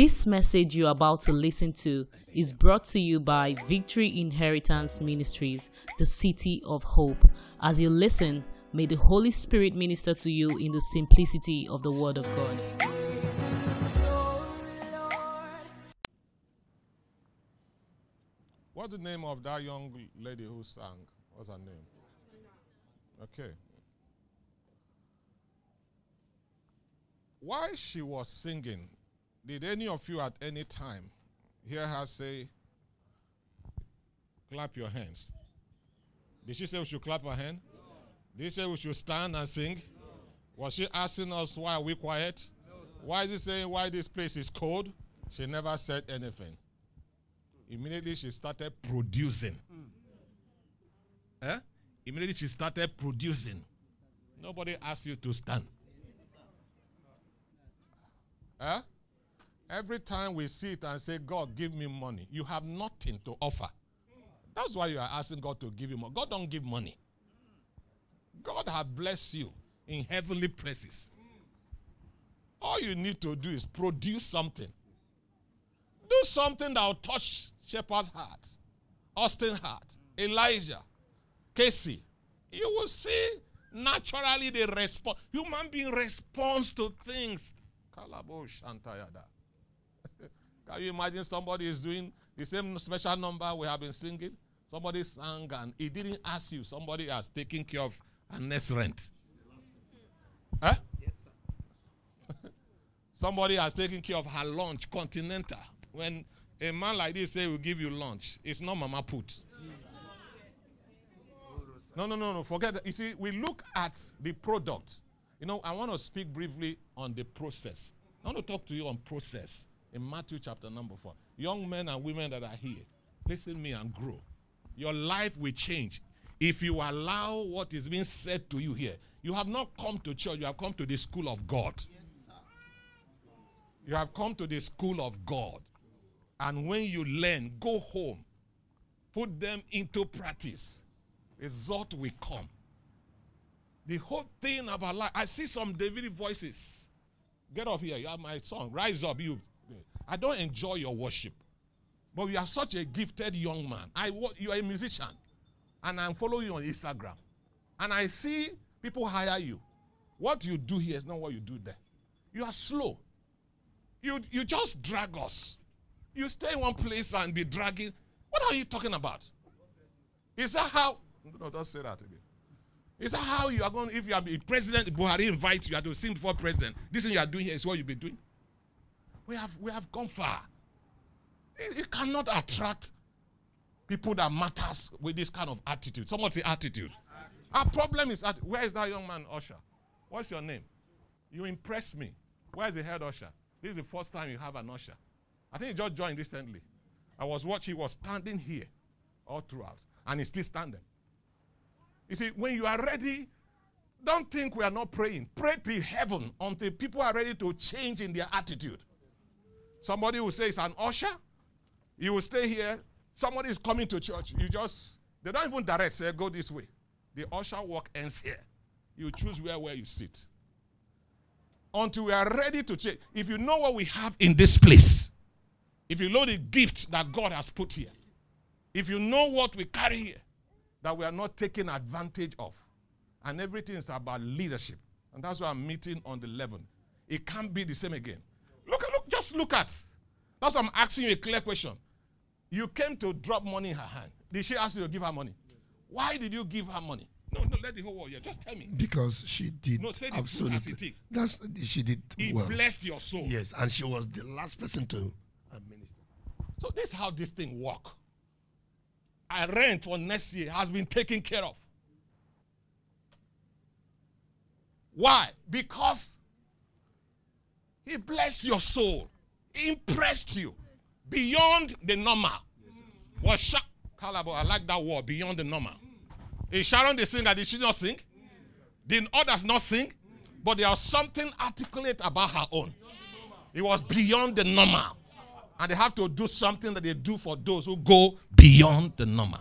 This message you're about to listen to is brought to you by Victory Inheritance Ministries, the City of Hope. As you listen, may the Holy Spirit minister to you in the simplicity of the Word of God. What's the name of that young lady who sang? What's her name? Okay. While she was singing, did any of you at any time hear her say, clap your hands? Did she say we should clap our hand? Did she say we should stand and sing? Was she asking us why are we quiet? Why is he saying why this place is cold? She never said anything. Immediately she started producing. Eh? Immediately she started producing. Nobody asked you to stand. Eh? Every time we sit and say, God, give me money, you have nothing to offer. That's why you are asking God to give you money. God don't give money. God has blessed you in heavenly places. All you need to do is produce something. Do something that will touch Shepard's heart, Austin heart, Elijah, Casey. You will see naturally the response. Human being responds to things. Can you imagine somebody is doing the same special number we have been singing? Somebody sang and he didn't ask you. Somebody has taken care of a next rent. Huh? Yes, somebody has taken care of her lunch, continental. When a man like this say will give you lunch, it's not mama put. No, no, no, no. Forget that. You see, we look at the product. You know, I want to speak briefly on the process. I want to talk to you on process in Matthew chapter number four. Young men and women that are here, listen me and grow. Your life will change if you allow what is being said to you here. You have not come to church, you have come to the school of God. You have come to the school of God. And when you learn, go home, put them into practice. Result will come. The whole thing about life, I see some Davidic voices. Get up here, you are my son. Rise up, you I don't enjoy your worship. But you are such a gifted young man. I you are a musician. And I'm following you on Instagram. And I see people hire you. What you do here is not what you do there. You are slow. You you just drag us. You stay in one place and be dragging. What are you talking about? Is that how no, don't say that again. Is that how you are going? If you are president, Buhari invites you, you have to sing before president. This thing you are doing here is what you'll be doing. We have, we have gone far. You cannot attract people that matters with this kind of attitude. Someone say attitude. attitude. Our problem is, at, where is that young man, Usher? What's your name? You impress me. Where is the head usher? This is the first time you have an usher. I think he just joined recently. I was watching, he was standing here all throughout, and he's still standing. You see, when you are ready, don't think we are not praying. Pray to heaven until people are ready to change in their attitude. Somebody will say it's an usher. You will stay here. Somebody is coming to church. You just, they don't even direct, say, go this way. The usher walk ends here. You choose where, where you sit. Until we are ready to change. If you know what we have in this place, if you know the gift that God has put here, if you know what we carry here, that we are not taking advantage of, and everything is about leadership, and that's why I'm meeting on the 11th. It can't be the same again. Look, look, just look at. That's why I'm asking you a clear question. You came to drop money in her hand. Did she ask you to give her money? Why did you give her money? No, no, let the whole world hear. Just tell me. Because she did. No, say the absolutely. truth as it is. That's she did. He well. blessed your soul. Yes, and she was the last person to administer. So this is how this thing work. I rent for next year has been taken care of. Why? Because he blessed your soul. Impressed you beyond the normal. Was sha- I like that word, beyond the normal. Is Sharon the singer? Did she not sing? Did others not sing? But there was something articulate about her own. It was beyond the normal. And they have to do something that they do for those who go beyond the normal.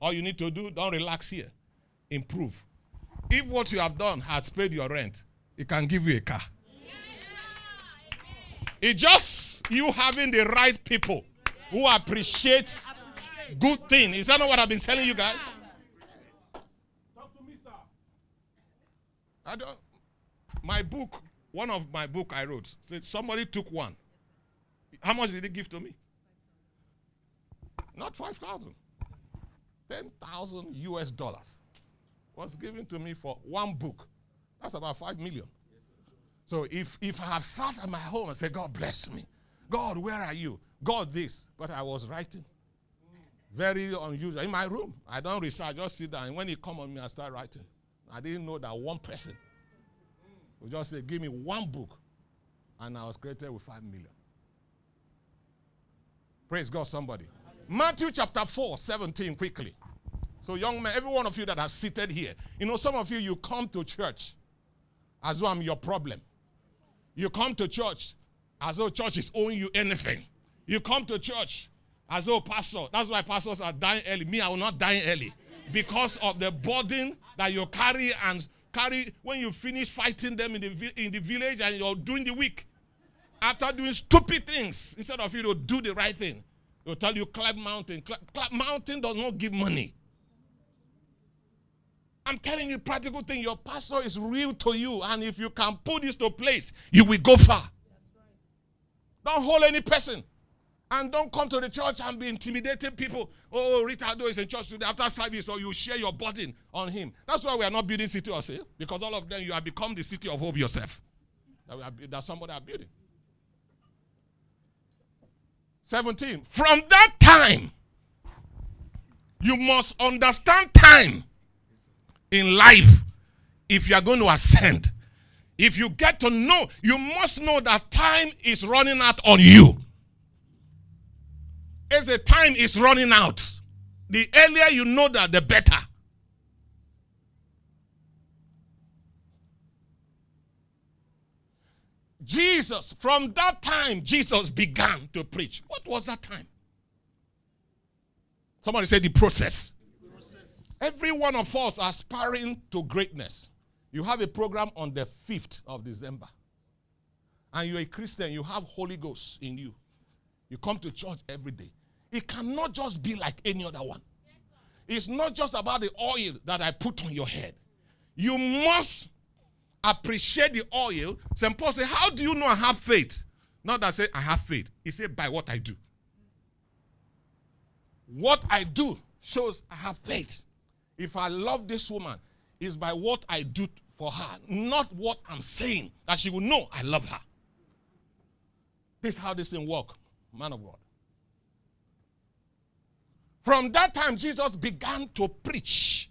All you need to do, don't relax here. Improve. If what you have done has paid your rent, it can give you a car. It just you having the right people who appreciate good thing. Is that not what I've been telling you guys? Talk I don't. My book, one of my book I wrote, somebody took one. How much did he give to me? Not five thousand. Ten thousand US dollars was given to me for one book. That's about five million. So if if I have sat at my home and said, God bless me, God, where are you? God, this, but I was writing. Very unusual. In my room, I don't research, I just sit down. And when he come on me, I start writing. I didn't know that one person would just say, Give me one book. And I was created with five million. Praise God, somebody. Matthew chapter 4, 17, quickly. So, young men, every one of you that are seated here, you know, some of you, you come to church as though I'm your problem. You come to church as though church is owing you anything. You come to church as though pastor, that's why pastors are dying early. Me, I will not die early because of the burden that you carry and carry when you finish fighting them in the, in the village and you're doing the week. After doing stupid things, instead of you to do the right thing, they'll tell you climb mountain. Climb mountain does not give money. I'm telling you practical thing. Your pastor is real to you, and if you can put this to place, you will go far. Don't hold any person. And don't come to the church and be intimidating people. Oh, Ricardo is in church today after service, or you share your burden on him. That's why we are not building city of because all of them you have become the city of hope yourself. That, are, that somebody are building. 17. From that time, you must understand time in life if you are going to ascend. If you get to know, you must know that time is running out on you. As the time is running out, the earlier you know that, the better. Jesus, from that time, Jesus began to preach. What was that time? Somebody said the process. Every one of us aspiring to greatness. You have a program on the 5th of December. And you're a Christian, you have Holy Ghost in you. You come to church every day. It cannot just be like any other one. It's not just about the oil that I put on your head. You must appreciate the oil. St. Paul said, How do you know I have faith? Not that I say I have faith. He said, By what I do. What I do shows I have faith. If I love this woman, is by what I do for her, not what I'm saying, that she will know I love her. This is how this thing work, man of God. From that time, Jesus began to preach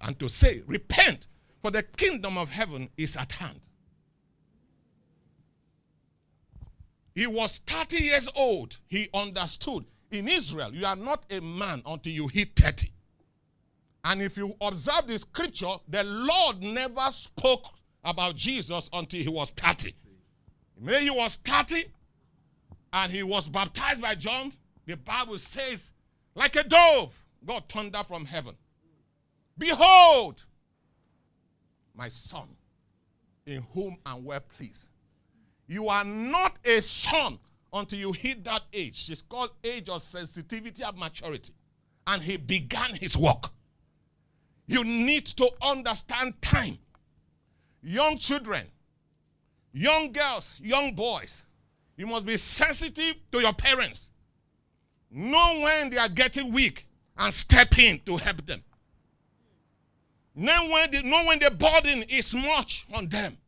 and to say, Repent, for the kingdom of heaven is at hand. He was 30 years old. He understood. In Israel, you are not a man until you hit 30. And if you observe the scripture, the Lord never spoke about Jesus until he was 30. When he was 30 and he was baptized by John, the Bible says, like a dove, God thunder from heaven. Behold, my son, in whom I'm well pleased. You are not a son until you hit that age. It's called age of sensitivity and maturity. And he began his work. You need to understand time. Young children, young girls, young boys, you must be sensitive to your parents. Know when they are getting weak and step in to help them. Know when, they, know when the burden is much on them.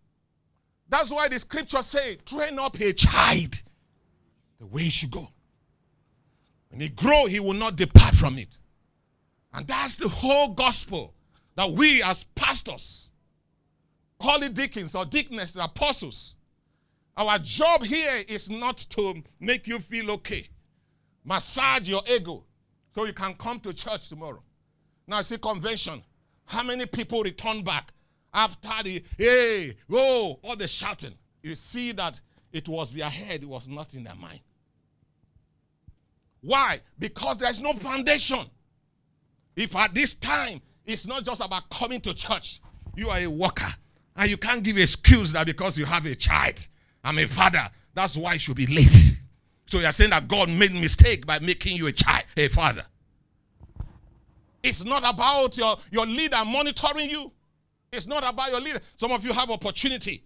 That's why the scripture say, train up a child the way he should go. When he grow, he will not depart from it. And that's the whole gospel that we as pastors, call it deacons or deaconess, apostles, our job here is not to make you feel okay, massage your ego so you can come to church tomorrow. Now, see convention. How many people return back after the hey, oh, all the shouting? You see that it was their head, it was not in their mind. Why? Because there's no foundation. If at this time it's not just about coming to church, you are a worker. And you can't give excuse that because you have a child. I'm a father. That's why you should be late. So you're saying that God made mistake by making you a child, a father. It's not about your, your leader monitoring you. It's not about your leader. Some of you have opportunity,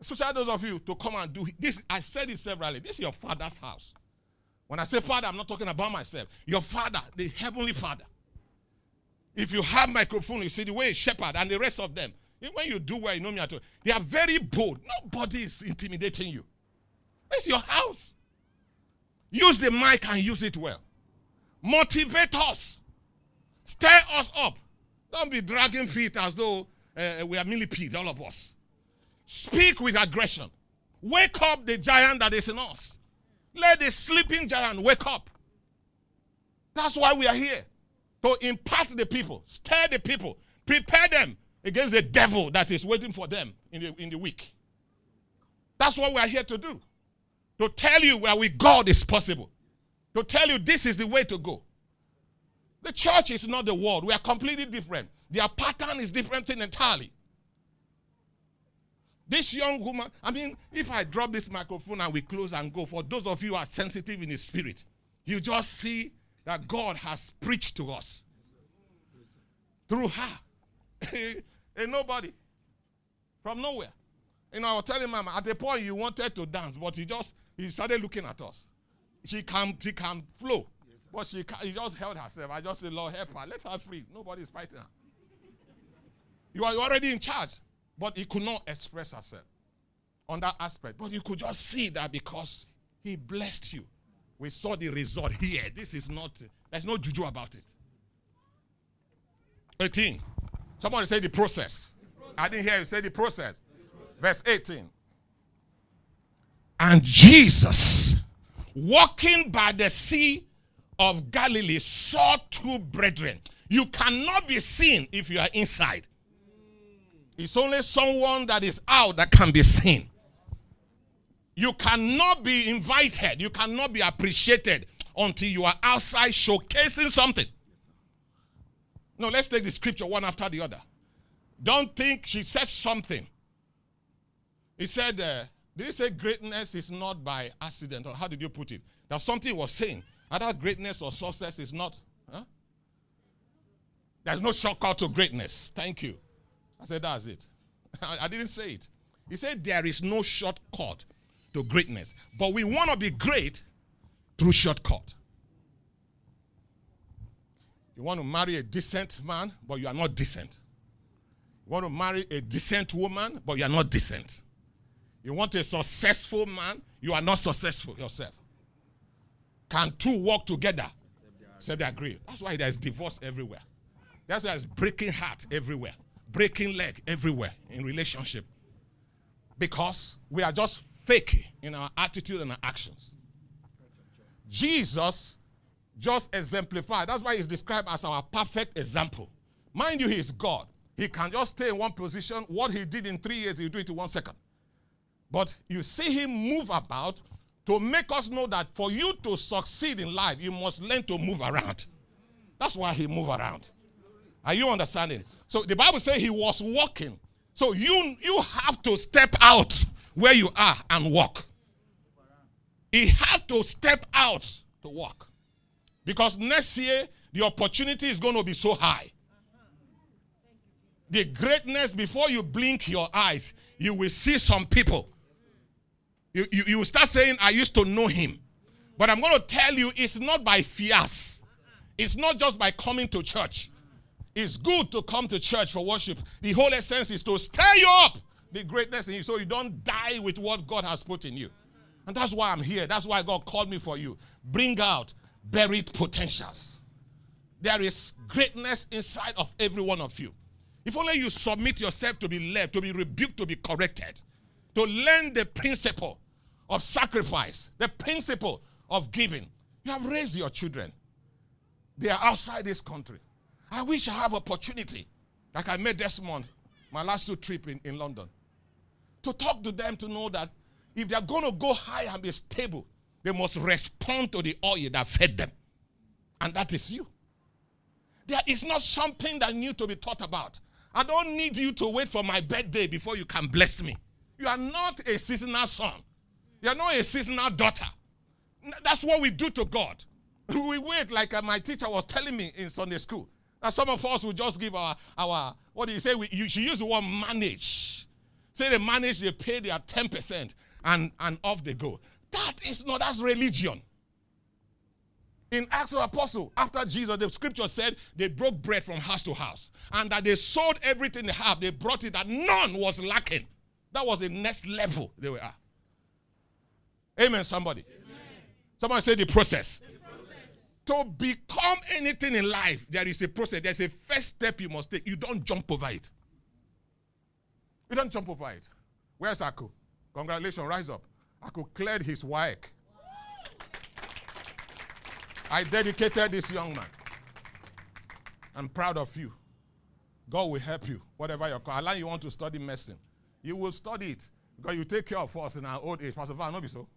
especially those of you, to come and do this. I said it severally. This is your father's house. When I say father, I'm not talking about myself. Your father, the heavenly father. If you have microphone, you see the way shepherd and the rest of them. When you do well, you know me at all. They are very bold. Nobody is intimidating you. It's your house. Use the mic and use it well. Motivate us. Stir us up. Don't be dragging feet as though uh, we are millipede, all of us. Speak with aggression. Wake up the giant that is in us. Let the sleeping giant wake up. That's why we are here. To impart the people, stir the people, prepare them against the devil that is waiting for them in the, in the week. That's what we are here to do. To tell you where with God is possible. To tell you this is the way to go. The church is not the world. We are completely different. Their pattern is different thing entirely. This young woman, I mean, if I drop this microphone and we close and go, for those of you who are sensitive in the spirit, you just see that God has preached to us through her. and nobody from nowhere. You know, I was telling Mama at the point you wanted to dance, but he just he started looking at us. She can she can flow. But she, she just held herself. I just said, Lord, help her. Let her free. Nobody is fighting her. You are already in charge. But he could not express herself on that aspect. But you could just see that because he blessed you. We saw the result here. This is not, there's no juju about it. 18. Somebody say the process. I didn't hear you say the process. Verse 18. And Jesus, walking by the sea of Galilee saw two brethren. You cannot be seen if you are inside. It's only someone that is out that can be seen. You cannot be invited, you cannot be appreciated until you are outside showcasing something. No, let's take the scripture one after the other. Don't think she says something. He said, uh, did he say greatness is not by accident? Or how did you put it? That something was saying. Either greatness or success is not. Huh? There's no shortcut to greatness. Thank you. I said, that's it. I didn't say it. He said, there is no shortcut to greatness. But we want to be great through shortcut. You want to marry a decent man, but you are not decent. You want to marry a decent woman, but you are not decent. You want a successful man, you are not successful yourself. Can two work together? Said they agree. That's why there's divorce everywhere. That's why there's breaking heart everywhere, breaking leg everywhere in relationship. Because we are just fake in our attitude and our actions. Jesus just exemplified. That's why he's described as our perfect example. Mind you, he is God. He can just stay in one position. What he did in three years, he'll do it in one second. But you see him move about to make us know that for you to succeed in life, you must learn to move around. That's why he moved around. Are you understanding? So the Bible says he was walking. So you you have to step out where you are and walk. He had to step out to walk. Because next year the opportunity is going to be so high. The greatness before you blink your eyes, you will see some people you, you, you start saying, I used to know him. But I'm going to tell you, it's not by fias. It's not just by coming to church. It's good to come to church for worship. The whole essence is to stir you up the greatness in you so you don't die with what God has put in you. And that's why I'm here. That's why God called me for you. Bring out buried potentials. There is greatness inside of every one of you. If only you submit yourself to be led, to be rebuked, to be corrected, to learn the principle of sacrifice, the principle of giving. You have raised your children. They are outside this country. I wish I have opportunity, like I made this month, my last two trip in, in London, to talk to them to know that if they're going to go high and be stable, they must respond to the oil that fed them. And that is you. There is not something that need to be taught about. I don't need you to wait for my birthday before you can bless me. You are not a seasonal son. You're not a seasonal daughter. That's what we do to God. We wait, like uh, my teacher was telling me in Sunday school. That some of us will just give our, our what do you say? We, you should use the word manage. Say they manage, they pay their 10% and, and off they go. That is not, that's religion. In Acts of Apostle, after Jesus, the scripture said they broke bread from house to house and that they sold everything they have. They brought it that none was lacking. That was the next level they were at. Amen, somebody. Somebody say the process. To become anything in life, there is a process. There's a first step you must take. You don't jump over it. You don't jump over it. Where's Aku? Congratulations, rise up. Aku cleared his work. I dedicated this young man. I'm proud of you. God will help you, whatever your call. Allah, you want to study medicine. You will study it because you take care of us in our old age. Pastor Van, not be so.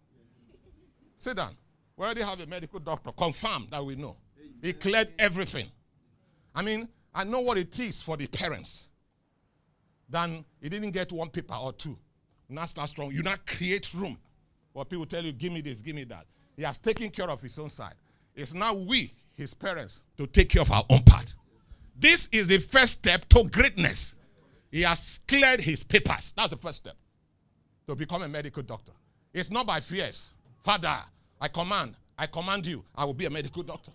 Sit down. We already have a medical doctor. Confirm that we know. He cleared everything. I mean, I know what it is for the parents. Then he didn't get one paper or two. Not start strong. You not create room. Or people tell you, give me this, give me that. He has taken care of his own side. It's now we, his parents, to take care of our own part. This is the first step to greatness. He has cleared his papers. That's the first step to become a medical doctor. It's not by fears. Father, I command, I command you, I will be a medical doctor.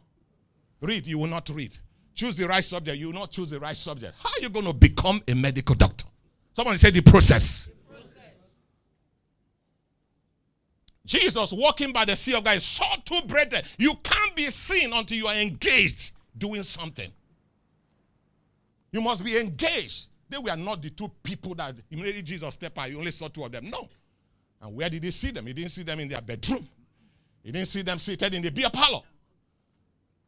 Read, you will not read. Choose the right subject, you will not choose the right subject. How are you going to become a medical doctor? Someone said the process. Jesus walking by the sea of Galilee saw two brethren. You can't be seen until you are engaged doing something. You must be engaged. They were not the two people that immediately Jesus stepped out. You only saw two of them. No. And where did he see them? He didn't see them in their bedroom. He didn't see them seated in the beer parlor.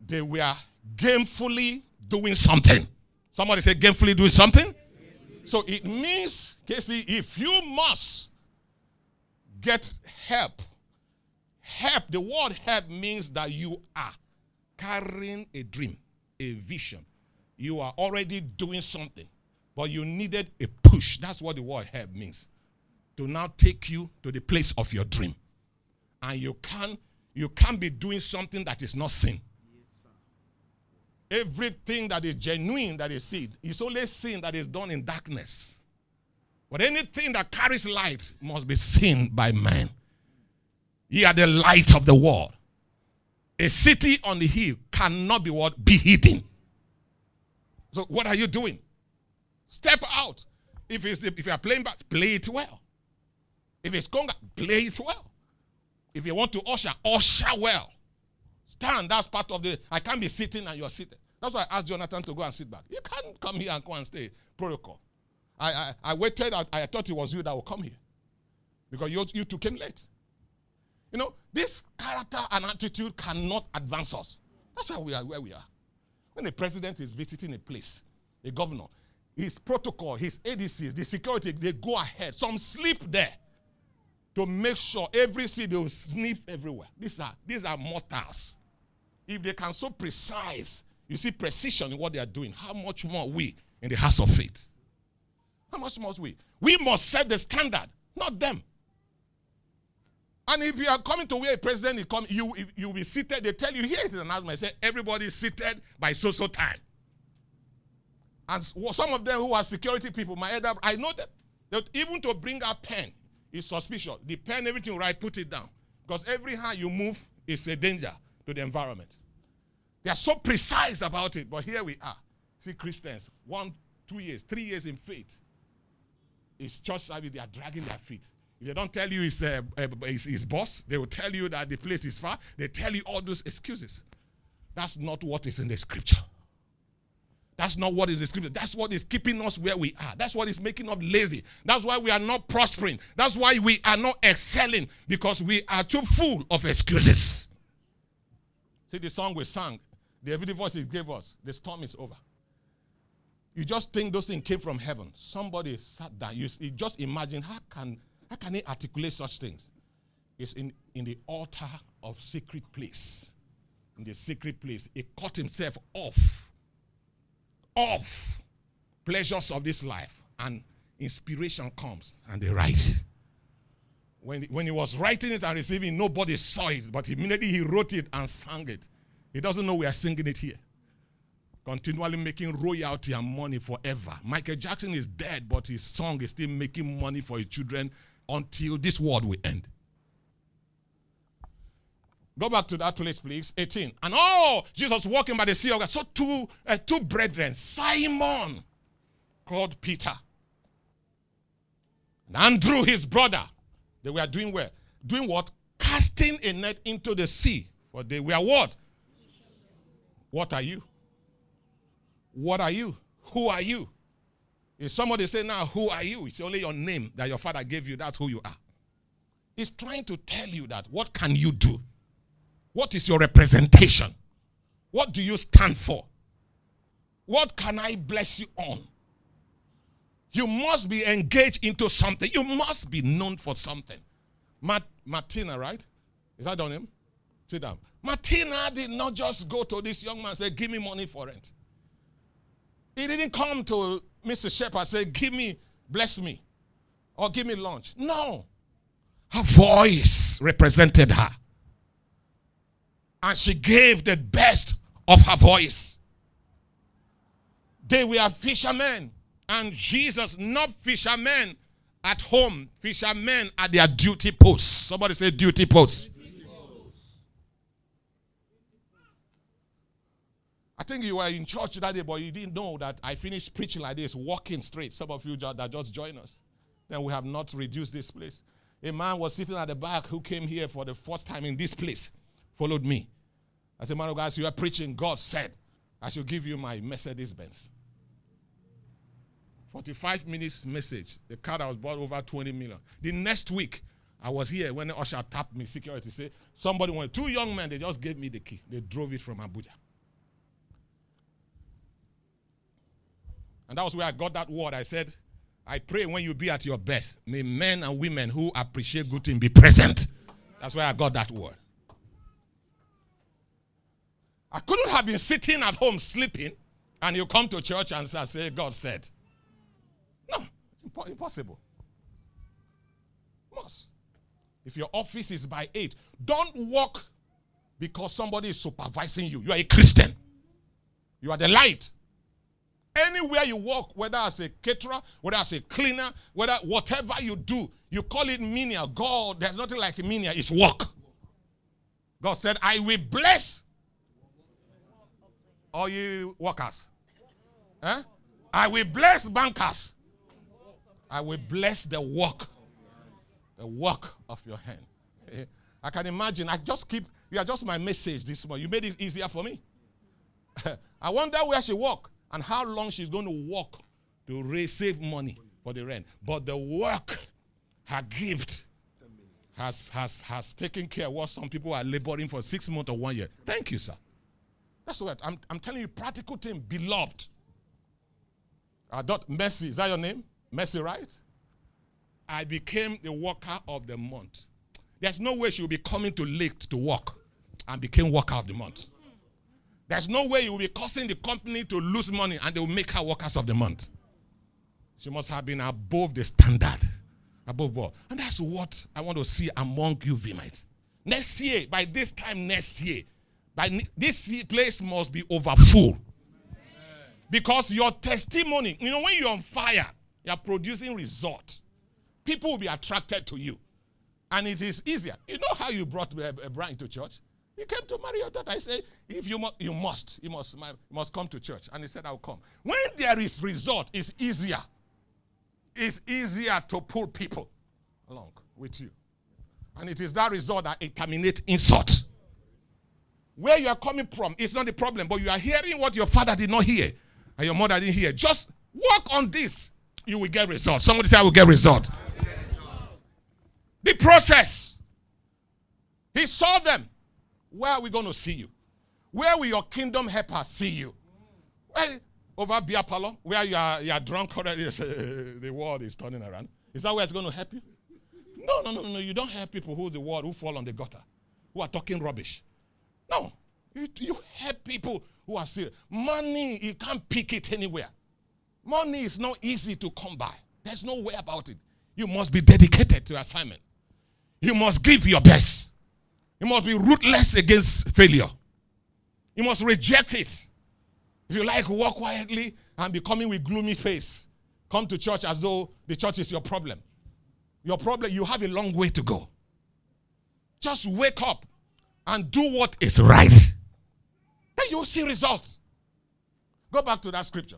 They were gamefully doing something. Somebody say gamefully doing something. So it means, Casey, if you must get help, help, the word help means that you are carrying a dream, a vision. You are already doing something, but you needed a push. That's what the word help means. To now take you to the place of your dream. And you can you can't be doing something that is not sin. Everything that is genuine, that is sin, is only sin that is done in darkness. But anything that carries light must be seen by man. Ye are the light of the world. A city on the hill cannot be what? Be hidden. So what are you doing? Step out. If it's if you are playing bass, play it well. If it's conga, play it well. If you want to usher, usher well. Stand. That's part of the. I can't be sitting and you're sitting. That's why I asked Jonathan to go and sit back. You can't come here and go and stay. Protocol. I, I, I waited. I, I thought it was you that would come here. Because you, you two came late. You know, this character and attitude cannot advance us. That's why we are where we are. When the president is visiting a place, a governor, his protocol, his ADCs, the security, they go ahead. Some sleep there to make sure every city they will sniff everywhere. These are these are mortals. If they can so precise, you see precision in what they are doing. How much more we in the house of faith? How much more we? We must set the standard, not them. And if you are coming to where a president is coming, you you will be seated. They tell you here is an announcement. Say everybody is seated by so so time. And some of them who are security people, my elder, I know that, That even to bring a pen is suspicious. The pen, everything right, put it down. Because every hand you move is a danger to the environment. They are so precise about it, but here we are. See, Christians, one, two years, three years in faith. It's church service, they are dragging their feet. If they don't tell you it's, uh, uh, it's his boss, they will tell you that the place is far. They tell you all those excuses. That's not what is in the scripture. That's not what is the scripture. That's what is keeping us where we are. That's what is making us lazy. That's why we are not prospering. That's why we are not excelling because we are too full of excuses. See the song we sang, the heavenly voice it gave us. The storm is over. You just think those things came from heaven. Somebody sat down. You, you just imagine how can how can he articulate such things? It's in, in the altar of secret place. In the secret place, he cut himself off of pleasures of this life and inspiration comes and they rise. When, when he was writing it and receiving, nobody saw it, but immediately he wrote it and sang it. He doesn't know we are singing it here. Continually making royalty and money forever. Michael Jackson is dead, but his song is still making money for his children until this world will end. Go back to that place, please. 18. And oh, Jesus walking by the sea of God. So two, uh, two brethren, Simon, called Peter, and Andrew, his brother, they were doing well. Doing what? Casting a net into the sea. For they were what? What are you? What are you? Who are you? If somebody say now, who are you? It's only your name that your father gave you. That's who you are. He's trying to tell you that what can you do? What is your representation? What do you stand for? What can I bless you on? You must be engaged into something. You must be known for something. Martina, right? Is that on him? Sit down. Martina did not just go to this young man and say, Give me money for rent. He didn't come to Mr. Shepherd and say, Give me, bless me, or give me lunch. No. Her voice represented her. And she gave the best of her voice. They were fishermen. And Jesus, not fishermen at home, fishermen at their duty posts. Somebody say duty posts. I think you were in church that day, but you didn't know that I finished preaching like this, walking straight. Some of you that just joined us. Then we have not reduced this place. A man was sitting at the back who came here for the first time in this place, followed me. I said, Man of God, you are preaching. God said, I should give you my Mercedes Benz. 45 minutes message. The car that was bought over 20 million. The next week, I was here when the usher tapped me, security say, somebody wanted, two young men, they just gave me the key. They drove it from Abuja. And that was where I got that word. I said, I pray when you be at your best, may men and women who appreciate good things be present. That's where I got that word. I couldn't have been sitting at home sleeping and you come to church and say, God said. No, impossible. Must. If your office is by 8, don't walk because somebody is supervising you. You are a Christian. You are the light. Anywhere you walk, whether as a caterer, whether as a cleaner, whether whatever you do, you call it menial. God, there's nothing like menial, it's work. God said, I will bless all you workers. Eh? I will bless bankers. I will bless the work, the work of your hand. I can imagine. I just keep, you are just my message this morning. You made it easier for me. I wonder where she work and how long she's going to work to raise, save money for the rent. But the work, her gift, has, has, has taken care of what some people are laboring for six months or one year. Thank you, sir. That's what I'm, I'm telling you, practical thing, beloved. Uh, I thought Mercy, is that your name? Mercy, right? I became the worker of the month. There's no way she will be coming to late to work and became worker of the month. There's no way you will be causing the company to lose money and they will make her workers of the month. She must have been above the standard, above all. And that's what I want to see among you, Vimites. Next year, by this time next year, by this place must be over full. Because your testimony, you know, when you're on fire, you're producing result. People will be attracted to you. And it is easier. You know how you brought uh, Brian to church? He came to marry your daughter. I say, if you, mu- you must, you must, you must come to church. And he said, I'll come. When there is result, it's easier. It's easier to pull people along with you. And it is that result that terminates insult. Where you are coming from is not the problem, but you are hearing what your father did not hear and your mother didn't hear. Just work on this. You will get result. Somebody say, I will get result. The process. He saw them. Where are we going to see you? Where will your kingdom helper see you? Well, over beer parlor, where you are, you are drunk already, the world is turning around. Is that where it's going to help you? No, no, no, no. You don't help people who the world who fall on the gutter, who are talking rubbish. No, you, you help people who are serious. Money, you can't pick it anywhere. Money is not easy to come by. There's no way about it. You must be dedicated to assignment. You must give your best. You must be ruthless against failure. You must reject it. If you like, walk quietly and be coming with gloomy face. Come to church as though the church is your problem. Your problem, you have a long way to go. Just wake up and do what is right. Then you'll see results. Go back to that scripture.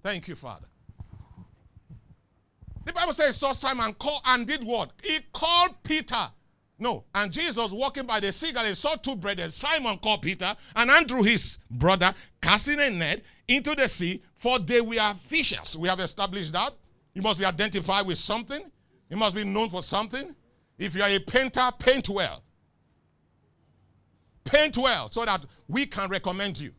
Thank you, Father. The Bible says, saw Simon call and did what? He called Peter. No, and Jesus walking by the sea, he saw two brethren. Simon called Peter and Andrew, his brother, casting a net into the sea, for they were fishers. We have established that. You must be identified with something. You must be known for something. If you are a painter, paint well. Paint well so that we can recommend you.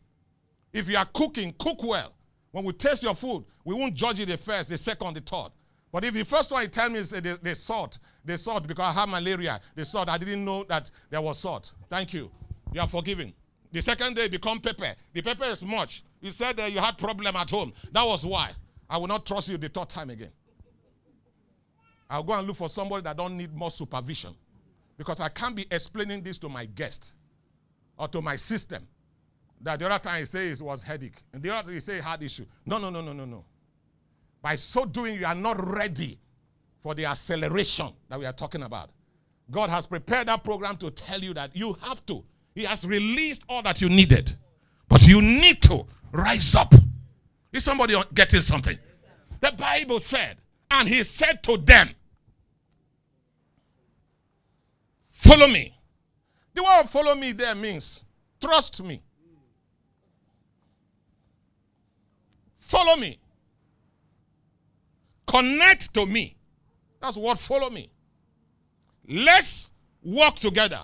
If you are cooking, cook well. When we taste your food, we won't judge you the first, the second, the third. But if the first one you tell me is uh, the, the salt, the salt because I have malaria, the salt, I didn't know that there was salt. Thank you. You are forgiven. The second day become pepper. The pepper is much. You said that you had problem at home. That was why. I will not trust you the third time again. I'll go and look for somebody that don't need more supervision. Because I can't be explaining this to my guest or to my system. That the other time he says it was headache. And the other time he say heart issue. No, no, no, no, no, no. By so doing, you are not ready for the acceleration that we are talking about. God has prepared that program to tell you that you have to. He has released all that you needed. But you need to rise up. Is somebody getting something? The Bible said, and he said to them, Follow me. The word follow me there means trust me. Follow me. Connect to me. That's what follow me. Let's walk together.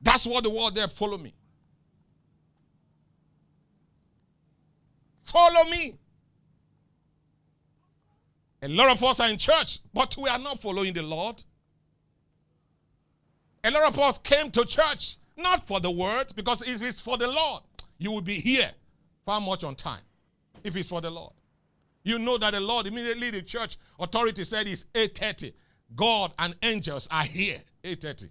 That's what the word there follow me. Follow me. A lot of us are in church, but we are not following the Lord. A lot of us came to church not for the word, because if it's for the Lord, you will be here far much on time. If it's for the Lord. You know that the Lord, immediately the church authority said it's 8.30. God and angels are here, 8.30.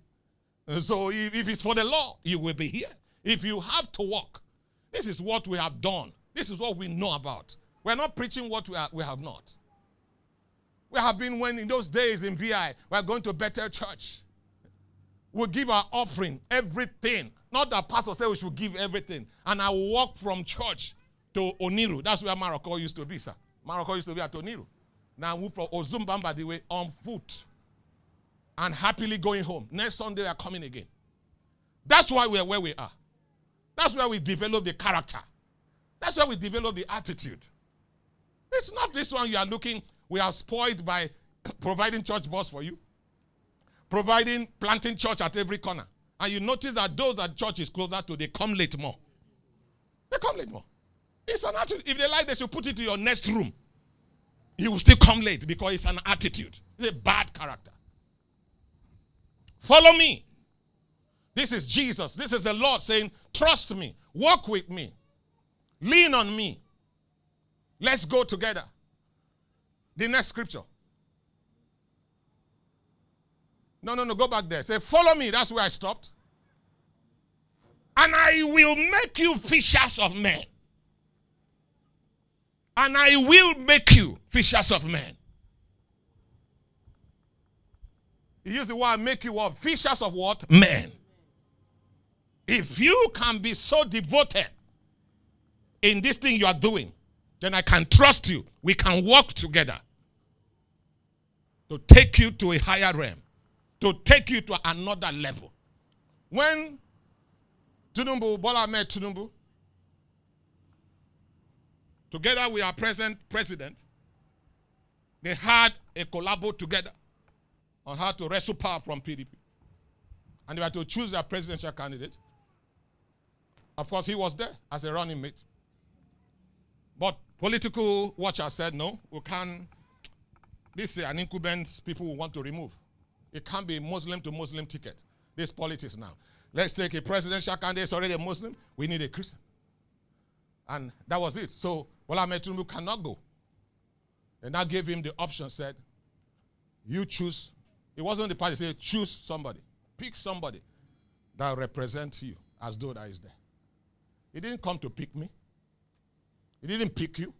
So if, if it's for the Lord, you will be here. If you have to walk, this is what we have done. This is what we know about. We're not preaching what we, are, we have not. We have been when in those days in VI, we're going to better church. We'll give our offering, everything. Not that pastor said we should give everything. And I walk from church to Oniru. That's where Maroko used to be, sir. Maroko used to be at Oniru. Now I moved from Ozumbamba the way on foot. And happily going home. Next Sunday we are coming again. That's why we're where we are. That's where we develop the character. That's where we develop the attitude. It's not this one you are looking, we are spoiled by providing church bus for you providing, planting church at every corner. And you notice that those at church is closer to, they come late more. They come late more. It's an attitude. If they like, they should put it to your next room. You will still come late because it's an attitude. It's a bad character. Follow me. This is Jesus. This is the Lord saying, Trust me. Walk with me. Lean on me. Let's go together. The next scripture. No, no, no, go back there. Say, follow me. That's where I stopped. And I will make you fishers of men. And I will make you fishers of men. He used the word make you what? Fishers of what? Men. If you can be so devoted in this thing you are doing, then I can trust you. We can work together to take you to a higher realm to take you to another level. When Tinubu, Bola Ahmed Tinubu, together with our present president, they had a collabo together on how to wrestle power from PDP. And they were to choose their presidential candidate. Of course, he was there as a running mate. But political watchers said, no, we can't. This is an incumbent people will want to remove. It can't be Muslim to Muslim ticket. This politics now. Let's take a presidential candidate already a Muslim. We need a Christian. And that was it. So Bola Tinubu cannot go. And I gave him the option, said, you choose It wasn't the party. Say, choose somebody. Pick somebody that represents you as though that is there. He didn't come to pick me. He didn't pick you.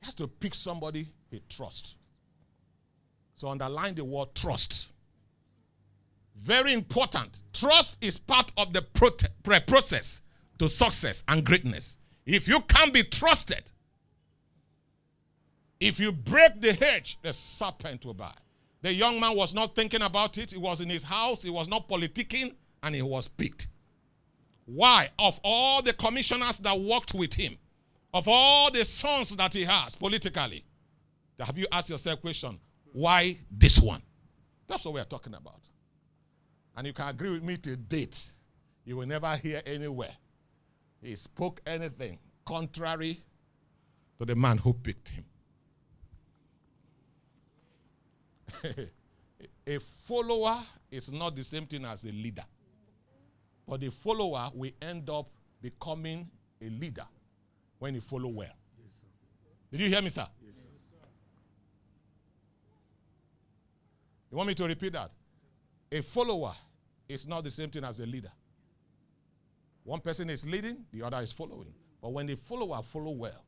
He has to pick somebody he trusts. So underline the word trust. Very important. Trust is part of the process to success and greatness. If you can't be trusted, if you break the hedge, the serpent will bite. The young man was not thinking about it. He was in his house. He was not politicking, and he was picked. Why? Of all the commissioners that worked with him, of all the sons that he has politically, have you asked yourself question, why this one? That's what we're talking about. And you can agree with me to date. You will never hear anywhere he spoke anything contrary to the man who picked him. a follower is not the same thing as a leader. But the follower will end up becoming a leader when he follow well. Yes, Did you hear me, sir? Yes, sir? You want me to repeat that? A follower is not the same thing as a leader. One person is leading, the other is following. But when the follower follow well,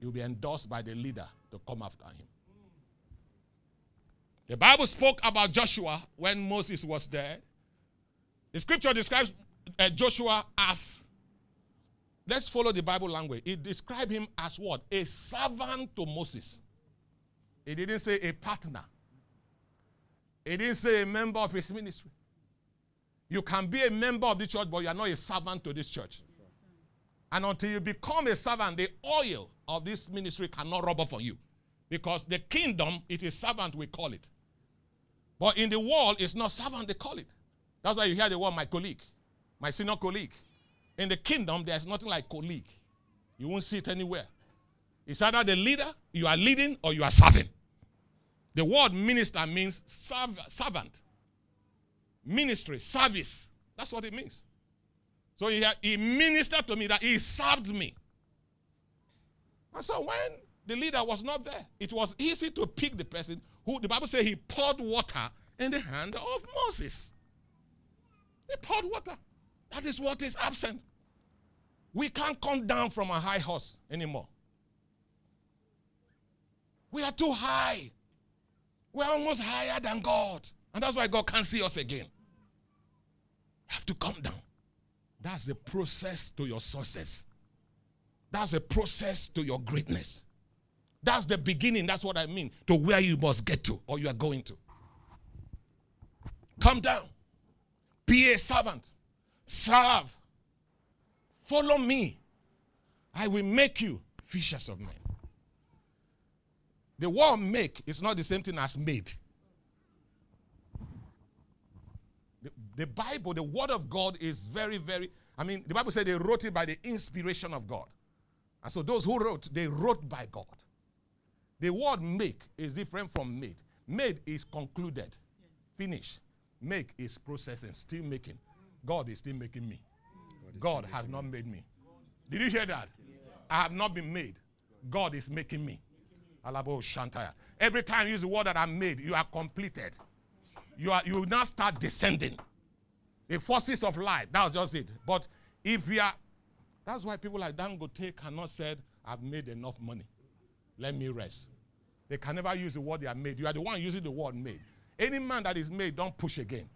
will be endorsed by the leader to come after him. The Bible spoke about Joshua when Moses was dead. The scripture describes uh, Joshua as, let's follow the Bible language. It described him as what? A servant to Moses. It didn't say a partner. It didn't say a member of his ministry. You can be a member of the church, but you are not a servant to this church. And until you become a servant, the oil of this ministry cannot rub off on you. Because the kingdom, it is servant, we call it. But in the world, it's not servant, they call it. That's why you hear the word my colleague, my senior colleague. In the kingdom, there's nothing like colleague. You won't see it anywhere. It's either the leader, you are leading, or you are serving. The word minister means serv- servant ministry, service. That's what it means. So he, he ministered to me that he served me. And so when the leader was not there, it was easy to pick the person who the Bible says he poured water in the hand of Moses. He poured water. That is what is absent. We can't come down from a high horse anymore. We are too high. We're almost higher than God. And that's why God can't see us again have to come down. That's the process to your success. That's a process to your greatness. That's the beginning. That's what I mean. To where you must get to or you are going to. Come down. Be a servant. Serve. Follow me. I will make you fishers of men. The word make is not the same thing as made. The Bible, the Word of God is very, very, I mean, the Bible said they wrote it by the inspiration of God. And so those who wrote, they wrote by God. The word make is different from made. Made is concluded, finish. Make is processing, still making. God is still making me. God has not made me. Did you hear that? I have not been made. God is making me. Alabo Shantaya. Every time you use the word that I'm made, you are completed. You are you now start descending. The forces of life. That's just it. But if we are, that's why people like Dangote cannot say, I've made enough money. Let me rest. They can never use the word they are made. You are the one using the word made. Any man that is made, don't push again.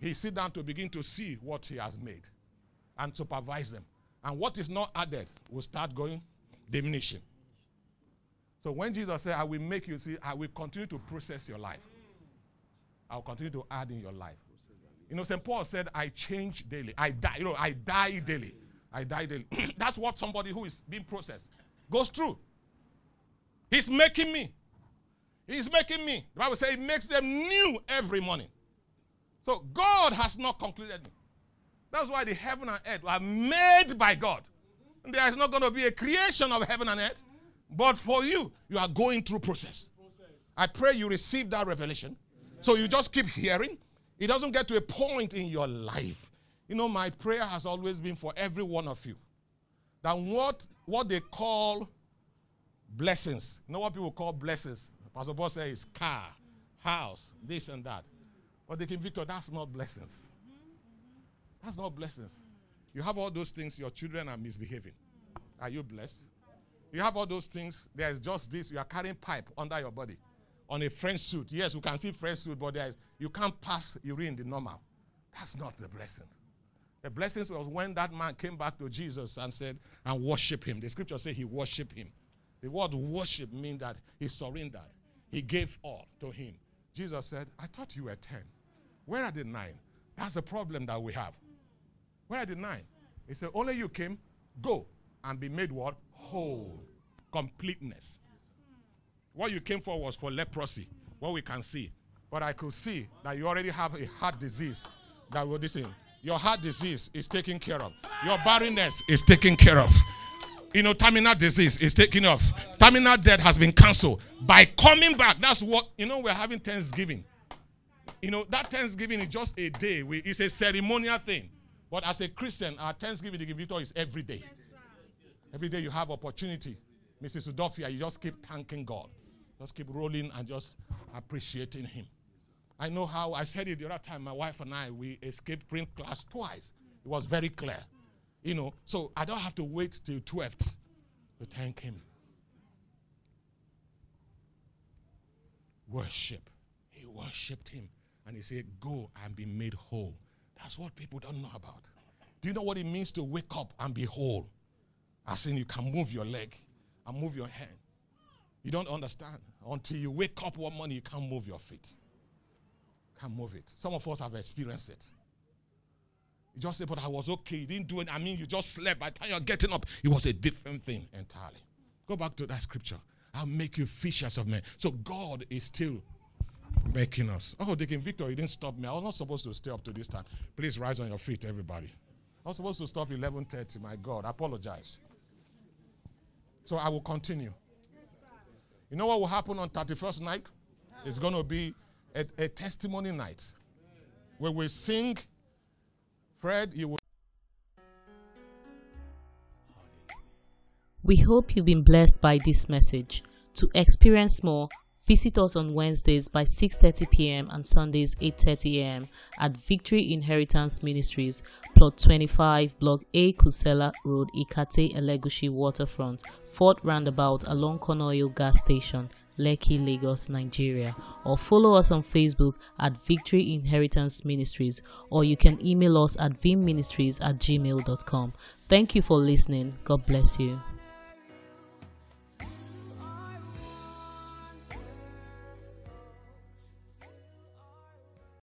He sit down to begin to see what he has made and supervise them. And what is not added will start going diminishing. So when Jesus said, I will make you see, I will continue to process your life. I will continue to add in your life. You know, St. Paul said, I change daily. I die. You know, I die daily. I die daily. That's what somebody who is being processed goes through. He's making me. He's making me. The Bible says he makes them new every morning. So God has not concluded me. That's why the heaven and earth are made by God. And there is not going to be a creation of heaven and earth. But for you, you are going through process. I pray you receive that revelation. So you just keep hearing, it doesn't get to a point in your life. You know, my prayer has always been for every one of you that what, what they call blessings, you know what people call blessings? Pastor Boss says car, house, this and that. But they can Victor, that's not blessings. That's not blessings. You have all those things, your children are misbehaving. Are you blessed? You have all those things, there's just this, you are carrying pipe under your body on a French suit. Yes, you can see French suit, but you can't pass urine the normal. That's not the blessing. The blessing was when that man came back to Jesus and said, and worship him. The scripture says he worshiped him. The word worship means that he surrendered. He gave all to him. Jesus said, I thought you were 10. Where are the nine? That's the problem that we have. Where are the nine? He said, Only you came, go and be made what? Whole. Completeness. What you came for was for leprosy, what we can see. But I could see that you already have a heart disease that will this thing. Your heart disease is taken care of. Your barrenness is taken care of. You know, terminal disease is taken off. Terminal death has been cancelled. By coming back, that's what, you know, we're having Thanksgiving. You know, that Thanksgiving is just a day. We, it's a ceremonial thing. But as a Christian, our Thanksgiving, Victor, is every day. Every day you have opportunity. Mrs. Udofia, you just keep thanking God. Just keep rolling and just appreciating Him. I know how I said it the other time. My wife and I we escaped print class twice. It was very clear, you know. So I don't have to wait till 12th to thank Him. Worship. He worshipped Him, and He said, "Go and be made whole." That's what people don't know about. Do you know what it means to wake up and be whole? As in, you can move your leg and move your hand. You don't understand. Until you wake up one morning, you can't move your feet. Can't move it. Some of us have experienced it. You just say, but I was okay. You didn't do it. I mean, you just slept. By the time you're getting up, it was a different thing entirely. Go back to that scripture. I'll make you fishers of men. So God is still making us. Oh, Deacon Victor, you didn't stop me. I was not supposed to stay up to this time. Please rise on your feet, everybody. I was supposed to stop 11:30. My God, I apologize. So I will continue. You know what will happen on 31st night? It's going to be a, a testimony night where we sing. Fred, you will. We hope you've been blessed by this message. To experience more, visit us on Wednesdays by 6:30 p.m. and Sundays 8:30 a.m. at Victory Inheritance Ministries, plot 25, block A, Kusela Road, Ikate, Elegushi Waterfront, Fort Roundabout along Konoyo Gas Station, Lekki, Lagos, Nigeria, or follow us on Facebook at Victory Inheritance Ministries, or you can email us at vimministries at gmail.com. Thank you for listening. God bless you.